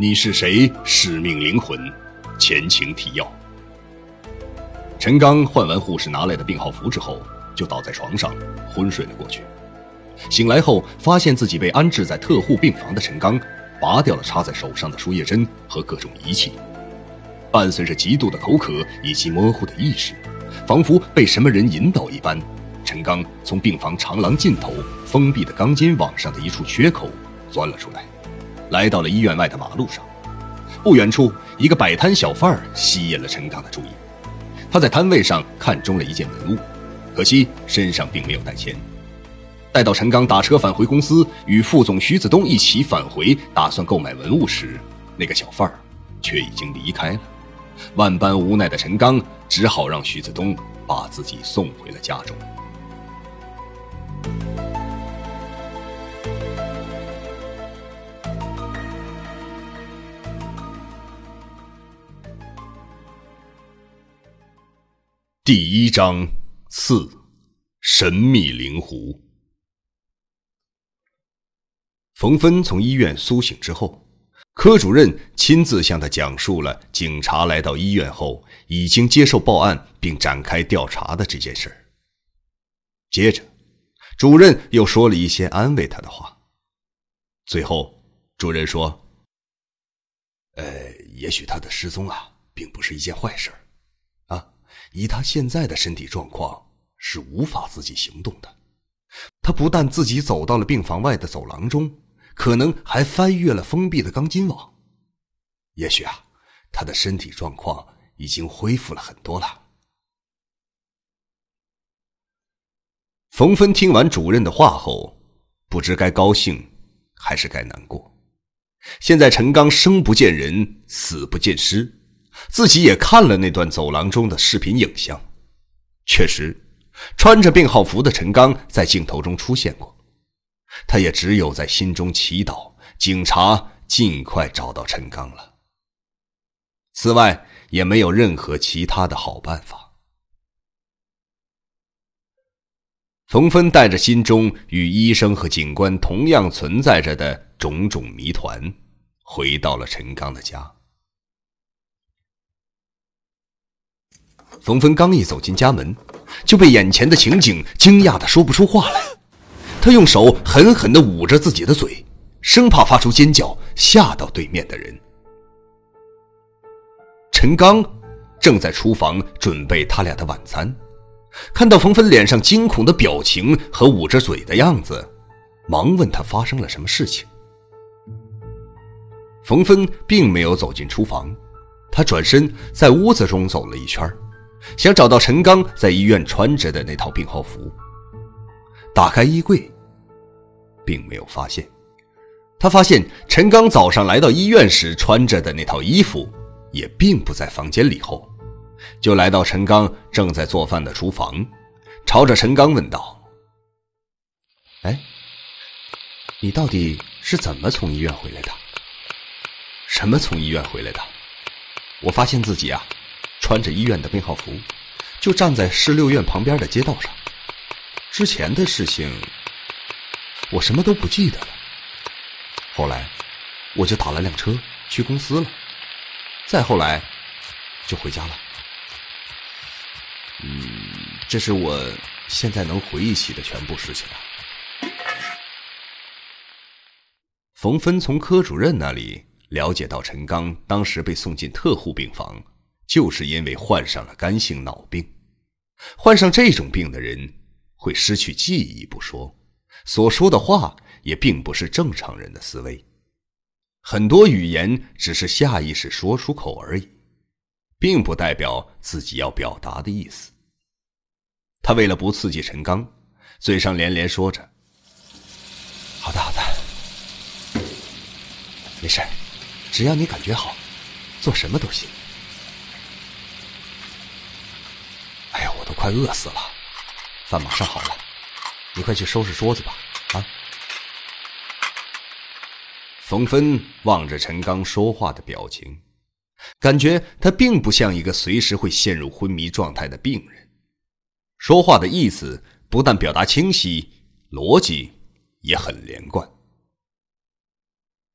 你是谁？使命灵魂，前情提要。陈刚换完护士拿来的病号服之后，就倒在床上昏睡了过去。醒来后，发现自己被安置在特护病房的陈刚，拔掉了插在手上的输液针和各种仪器，伴随着极度的口渴以及模糊的意识，仿佛被什么人引导一般，陈刚从病房长廊尽头封闭的钢筋网上的一处缺口钻了出来。来到了医院外的马路上，不远处一个摆摊小贩儿吸引了陈刚的注意。他在摊位上看中了一件文物，可惜身上并没有带钱。待到陈刚打车返回公司，与副总徐子东一起返回，打算购买文物时，那个小贩儿却已经离开了。万般无奈的陈刚只好让徐子东把自己送回了家中。第一章四，神秘灵狐。冯芬从医院苏醒之后，科主任亲自向他讲述了警察来到医院后已经接受报案并展开调查的这件事接着，主任又说了一些安慰他的话。最后，主任说：“呃，也许他的失踪啊，并不是一件坏事。”以他现在的身体状况，是无法自己行动的。他不但自己走到了病房外的走廊中，可能还翻越了封闭的钢筋网。也许啊，他的身体状况已经恢复了很多了。冯芬听完主任的话后，不知该高兴还是该难过。现在陈刚生不见人，死不见尸。自己也看了那段走廊中的视频影像，确实，穿着病号服的陈刚在镜头中出现过。他也只有在心中祈祷警察尽快找到陈刚了。此外，也没有任何其他的好办法。冯芬带着心中与医生和警官同样存在着的种种谜团，回到了陈刚的家。冯芬刚一走进家门，就被眼前的情景惊讶的说不出话来。他用手狠狠的捂着自己的嘴，生怕发出尖叫吓到对面的人。陈刚正在厨房准备他俩的晚餐，看到冯芬脸上惊恐的表情和捂着嘴的样子，忙问他发生了什么事情。冯芬并没有走进厨房，他转身在屋子中走了一圈想找到陈刚在医院穿着的那套病号服。打开衣柜，并没有发现。他发现陈刚早上来到医院时穿着的那套衣服，也并不在房间里后，就来到陈刚正在做饭的厨房，朝着陈刚问道：“哎，你到底是怎么从医院回来的？什么从医院回来的？我发现自己啊。”穿着医院的病号服，就站在市六院旁边的街道上。之前的事情，我什么都不记得了。后来，我就打了辆车去公司了。再后来，就回家了。嗯，这是我现在能回忆起的全部事情了。冯芬从科主任那里了解到，陈刚当时被送进特护病房。就是因为患上了肝性脑病，患上这种病的人会失去记忆不说，所说的话也并不是正常人的思维，很多语言只是下意识说出口而已，并不代表自己要表达的意思。他为了不刺激陈刚，嘴上连连说着：“好的，好的，没事，只要你感觉好，做什么都行。”快饿死了，饭马上好了，你快去收拾桌子吧。啊！冯芬望着陈刚说话的表情，感觉他并不像一个随时会陷入昏迷状态的病人。说话的意思不但表达清晰，逻辑也很连贯。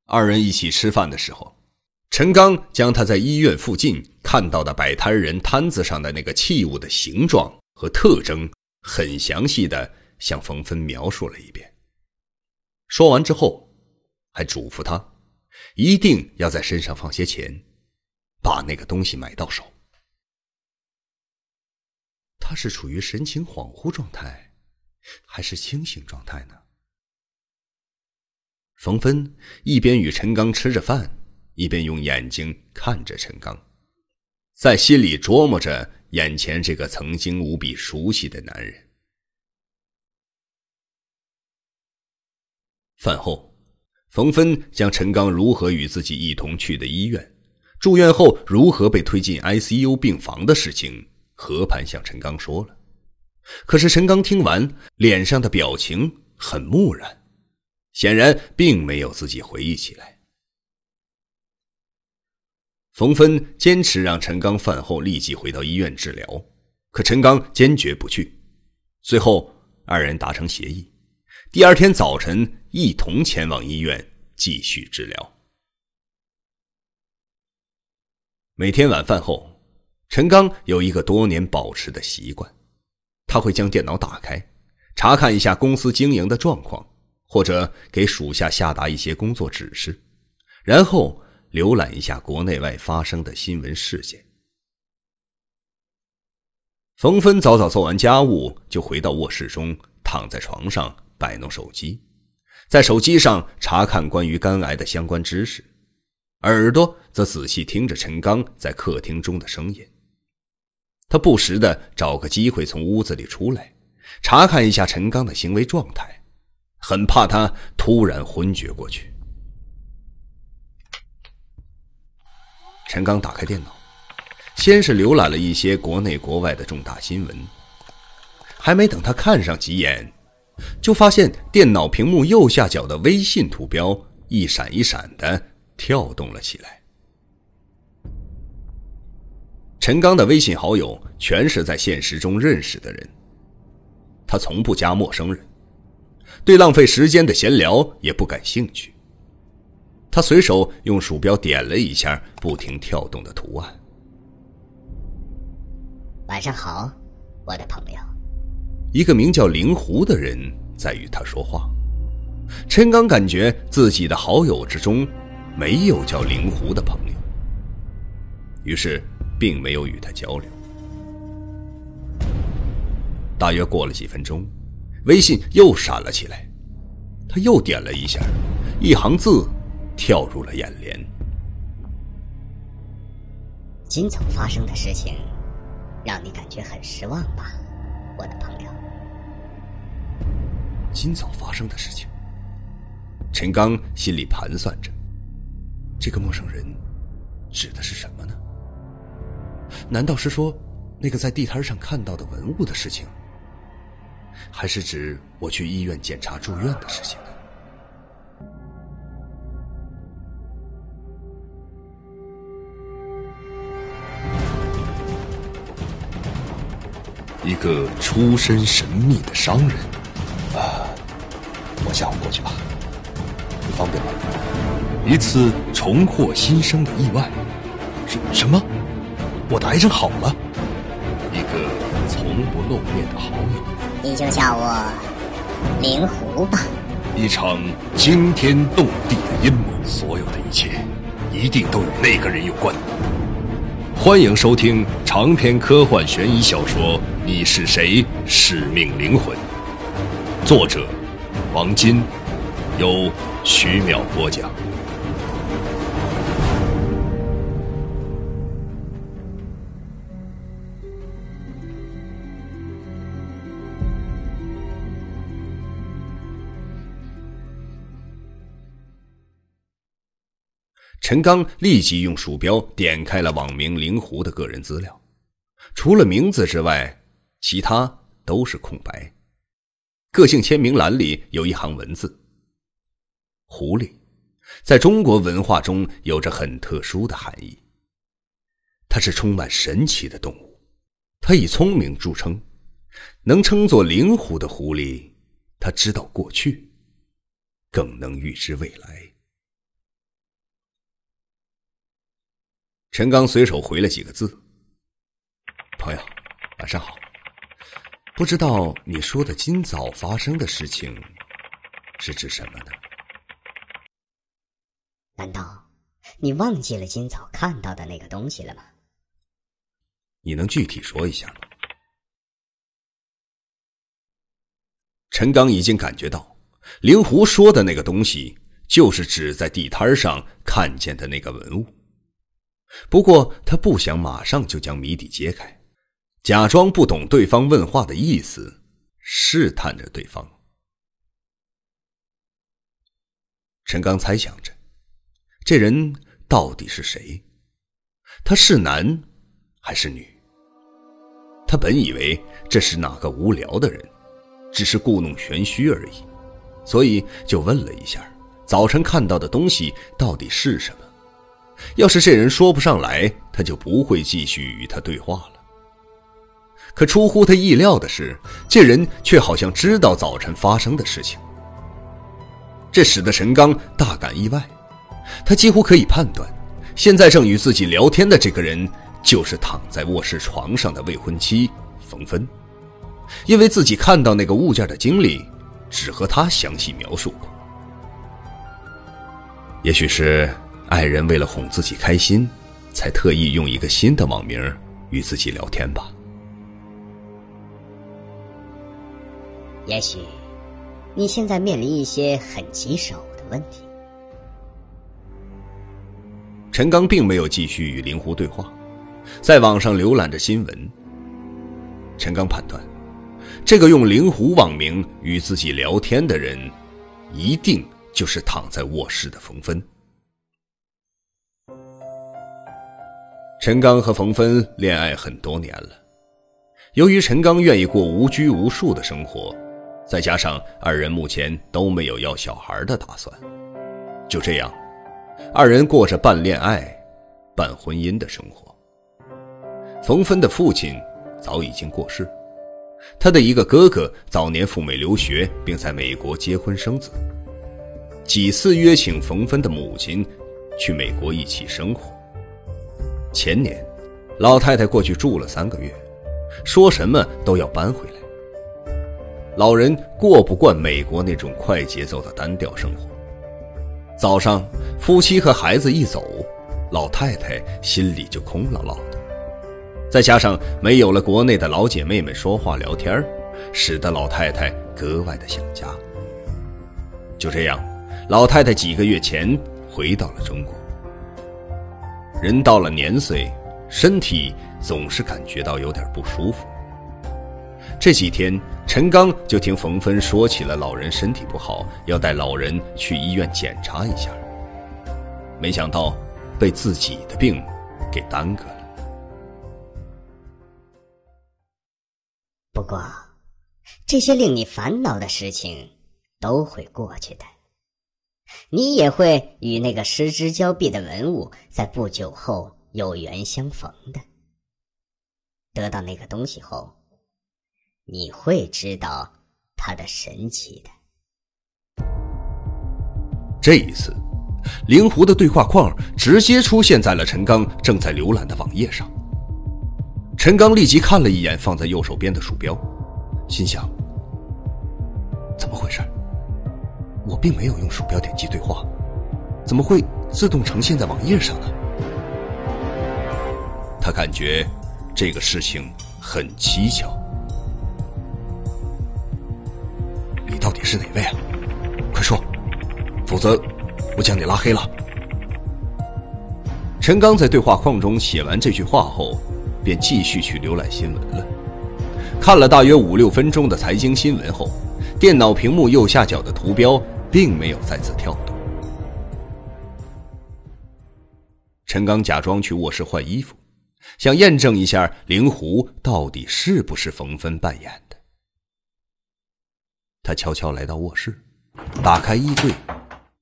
二人一起吃饭的时候，陈刚将他在医院附近看到的摆摊人摊子上的那个器物的形状和特征，很详细的向冯芬描述了一遍。说完之后，还嘱咐他，一定要在身上放些钱，把那个东西买到手。他是处于神情恍惚状态，还是清醒状态呢？冯芬一边与陈刚吃着饭，一边用眼睛看着陈刚，在心里琢磨着眼前这个曾经无比熟悉的男人。饭后，冯芬将陈刚如何与自己一同去的医院，住院后如何被推进 ICU 病房的事情。和盘向陈刚说了，可是陈刚听完，脸上的表情很木然，显然并没有自己回忆起来。冯芬坚持让陈刚饭后立即回到医院治疗，可陈刚坚决不去。最后，二人达成协议，第二天早晨一同前往医院继续治疗。每天晚饭后。陈刚有一个多年保持的习惯，他会将电脑打开，查看一下公司经营的状况，或者给属下下达一些工作指示，然后浏览一下国内外发生的新闻事件。冯芬早早做完家务，就回到卧室中，躺在床上摆弄手机，在手机上查看关于肝癌的相关知识，耳朵则仔细听着陈刚在客厅中的声音。他不时的找个机会从屋子里出来，查看一下陈刚的行为状态，很怕他突然昏厥过去。陈刚打开电脑，先是浏览了一些国内国外的重大新闻，还没等他看上几眼，就发现电脑屏幕右下角的微信图标一闪一闪的跳动了起来。陈刚的微信好友全是在现实中认识的人，他从不加陌生人，对浪费时间的闲聊也不感兴趣。他随手用鼠标点了一下不停跳动的图案。晚上好，我的朋友。一个名叫灵狐的人在与他说话。陈刚感觉自己的好友之中没有叫灵狐的朋友，于是。并没有与他交流。大约过了几分钟，微信又闪了起来，他又点了一下，一行字跳入了眼帘：“今早发生的事情，让你感觉很失望吧，我的朋友。”今早发生的事情，陈刚心里盘算着，这个陌生人指的是什么呢？难道是说，那个在地摊上看到的文物的事情，还是指我去医院检查住院的事情呢？一个出身神秘的商人，啊，我下午过去吧，你方便吗？一次重获新生的意外，什什么？我的癌症好了，一个从不露面的好友，你就叫我灵狐吧。一场惊天动地的阴谋，所有的一切一定都与那个人有关。欢迎收听长篇科幻悬疑小说《你是谁？使命灵魂》，作者王金，由徐淼播讲。陈刚立即用鼠标点开了网名“灵狐”的个人资料，除了名字之外，其他都是空白。个性签名栏里有一行文字：“狐狸，在中国文化中有着很特殊的含义。它是充满神奇的动物，它以聪明著称。能称作灵狐的狐狸，它知道过去，更能预知未来。”陈刚随手回了几个字：“朋友，晚上好。不知道你说的今早发生的事情是指什么呢？难道你忘记了今早看到的那个东西了吗？你能具体说一下吗？”陈刚已经感觉到，灵狐说的那个东西就是指在地摊上看见的那个文物。不过他不想马上就将谜底揭开，假装不懂对方问话的意思，试探着对方。陈刚猜想着，这人到底是谁？他是男还是女？他本以为这是哪个无聊的人，只是故弄玄虚而已，所以就问了一下：早晨看到的东西到底是什么？要是这人说不上来，他就不会继续与他对话了。可出乎他意料的是，这人却好像知道早晨发生的事情。这使得陈刚大感意外，他几乎可以判断，现在正与自己聊天的这个人就是躺在卧室床上的未婚妻冯芬，因为自己看到那个物件的经历，只和他详细描述过。也许是。爱人为了哄自己开心，才特意用一个新的网名与自己聊天吧。也许你现在面临一些很棘手的问题。陈刚并没有继续与灵狐对话，在网上浏览着新闻。陈刚判断，这个用灵狐网名与自己聊天的人，一定就是躺在卧室的冯芬。陈刚和冯芬恋爱很多年了，由于陈刚愿意过无拘无束的生活，再加上二人目前都没有要小孩的打算，就这样，二人过着半恋爱、半婚姻的生活。冯芬的父亲早已经过世，他的一个哥哥早年赴美留学，并在美国结婚生子，几次约请冯芬的母亲去美国一起生活。前年，老太太过去住了三个月，说什么都要搬回来。老人过不惯美国那种快节奏的单调生活。早上，夫妻和孩子一走，老太太心里就空落落的。再加上没有了国内的老姐妹们说话聊天使得老太太格外的想家。就这样，老太太几个月前回到了中国。人到了年岁，身体总是感觉到有点不舒服。这几天，陈刚就听冯芬说起了老人身体不好，要带老人去医院检查一下。没想到，被自己的病给耽搁了。不过，这些令你烦恼的事情都会过去的。你也会与那个失之交臂的文物在不久后有缘相逢的。得到那个东西后，你会知道它的神奇的。这一次，灵狐的对话框直接出现在了陈刚正在浏览的网页上。陈刚立即看了一眼放在右手边的鼠标，心想：我并没有用鼠标点击对话，怎么会自动呈现在网页上呢？他感觉这个事情很蹊跷。你到底是哪位啊？快说，否则我将你拉黑了。陈刚在对话框中写完这句话后，便继续去浏览新闻了。看了大约五六分钟的财经新闻后，电脑屏幕右下角的图标。并没有再次跳动。陈刚假装去卧室换衣服，想验证一下灵狐到底是不是冯芬扮演的。他悄悄来到卧室，打开衣柜，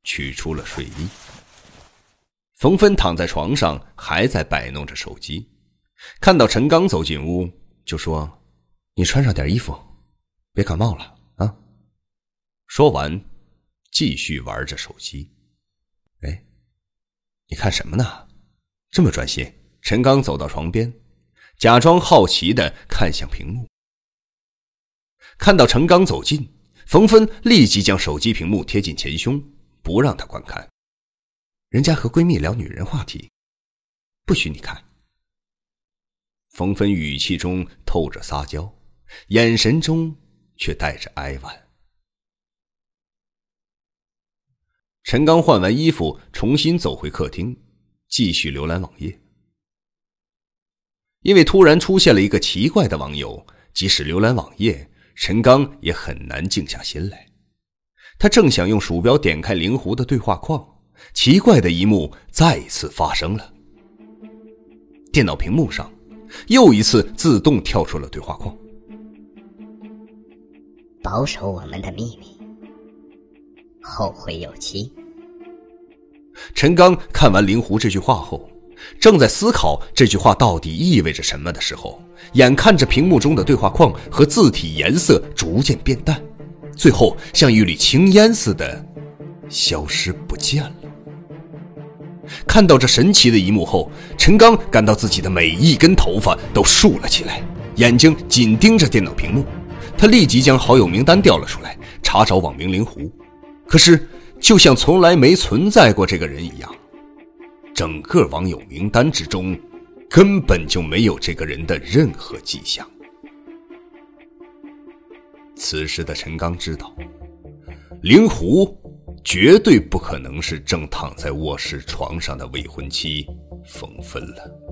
取出了睡衣。冯芬躺在床上，还在摆弄着手机。看到陈刚走进屋，就说：“你穿上点衣服，别感冒了啊。”说完。继续玩着手机，哎，你看什么呢？这么专心。陈刚走到床边，假装好奇的看向屏幕。看到陈刚走近，冯芬立即将手机屏幕贴近前胸，不让他观看。人家和闺蜜聊女人话题，不许你看。冯芬语气中透着撒娇，眼神中却带着哀婉。陈刚换完衣服，重新走回客厅，继续浏览网页。因为突然出现了一个奇怪的网友，即使浏览网页，陈刚也很难静下心来。他正想用鼠标点开灵狐的对话框，奇怪的一幕再次发生了。电脑屏幕上，又一次自动跳出了对话框：“保守我们的秘密，后会有期。”陈刚看完灵狐这句话后，正在思考这句话到底意味着什么的时候，眼看着屏幕中的对话框和字体颜色逐渐变淡，最后像一缕青烟似的消失不见了。看到这神奇的一幕后，陈刚感到自己的每一根头发都竖了起来，眼睛紧盯着电脑屏幕。他立即将好友名单调了出来，查找网名灵狐，可是。就像从来没存在过这个人一样，整个网友名单之中，根本就没有这个人的任何迹象。此时的陈刚知道，灵狐绝对不可能是正躺在卧室床上的未婚妻冯芬了。